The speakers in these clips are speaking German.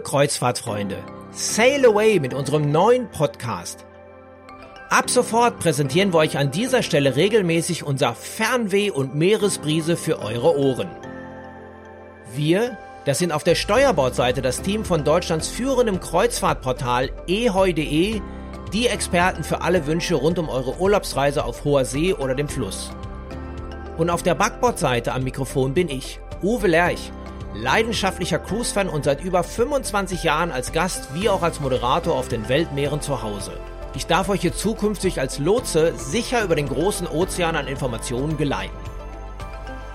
Kreuzfahrtfreunde, sail away mit unserem neuen Podcast. Ab sofort präsentieren wir euch an dieser Stelle regelmäßig unser Fernweh und Meeresbrise für eure Ohren. Wir, das sind auf der Steuerbordseite das Team von Deutschlands führendem Kreuzfahrtportal eheu.de, die Experten für alle Wünsche rund um eure Urlaubsreise auf hoher See oder dem Fluss. Und auf der Backbordseite am Mikrofon bin ich, Uwe Lerch, leidenschaftlicher Cruise-Fan und seit über 25 Jahren als Gast wie auch als Moderator auf den Weltmeeren zu Hause. Ich darf euch hier zukünftig als Lotse sicher über den großen Ozean an Informationen geleiten.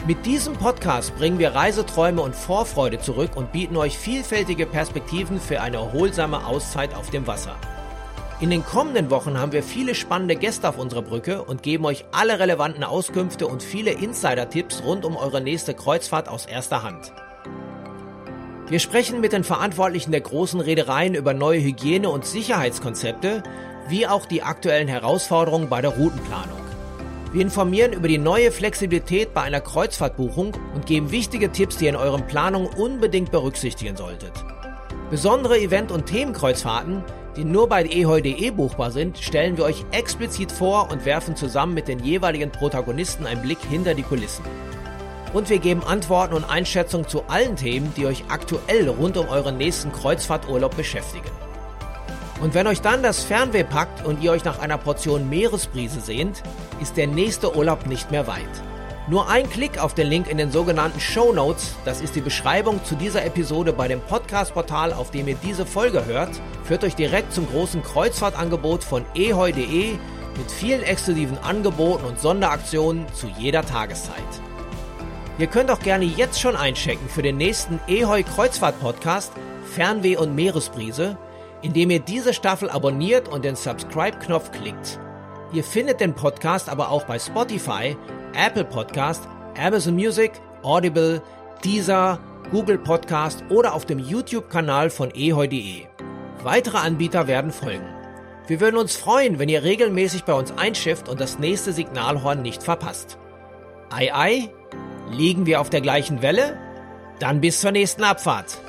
Mit diesem Podcast bringen wir Reiseträume und Vorfreude zurück und bieten euch vielfältige Perspektiven für eine erholsame Auszeit auf dem Wasser. In den kommenden Wochen haben wir viele spannende Gäste auf unserer Brücke und geben euch alle relevanten Auskünfte und viele Insider-Tipps rund um eure nächste Kreuzfahrt aus erster Hand. Wir sprechen mit den Verantwortlichen der großen Reedereien über neue Hygiene- und Sicherheitskonzepte, wie auch die aktuellen Herausforderungen bei der Routenplanung. Wir informieren über die neue Flexibilität bei einer Kreuzfahrtbuchung und geben wichtige Tipps, die ihr in euren Planungen unbedingt berücksichtigen solltet. Besondere Event- und Themenkreuzfahrten, die nur bei eheu.de buchbar sind, stellen wir euch explizit vor und werfen zusammen mit den jeweiligen Protagonisten einen Blick hinter die Kulissen. Und wir geben Antworten und Einschätzungen zu allen Themen, die euch aktuell rund um euren nächsten Kreuzfahrturlaub beschäftigen. Und wenn euch dann das Fernweh packt und ihr euch nach einer Portion Meeresbrise sehnt, ist der nächste Urlaub nicht mehr weit. Nur ein Klick auf den Link in den sogenannten Show Notes, das ist die Beschreibung zu dieser Episode bei dem Podcast-Portal, auf dem ihr diese Folge hört, führt euch direkt zum großen Kreuzfahrtangebot von eheu.de mit vielen exklusiven Angeboten und Sonderaktionen zu jeder Tageszeit. Ihr könnt auch gerne jetzt schon einchecken für den nächsten Eheu Kreuzfahrt Podcast Fernweh und Meeresbrise indem ihr diese Staffel abonniert und den Subscribe-Knopf klickt. Ihr findet den Podcast aber auch bei Spotify, Apple Podcast, Amazon Music, Audible, Deezer, Google Podcast oder auf dem YouTube-Kanal von eheu.de. Weitere Anbieter werden folgen. Wir würden uns freuen, wenn ihr regelmäßig bei uns einschifft und das nächste Signalhorn nicht verpasst. Ei ei, liegen wir auf der gleichen Welle? Dann bis zur nächsten Abfahrt.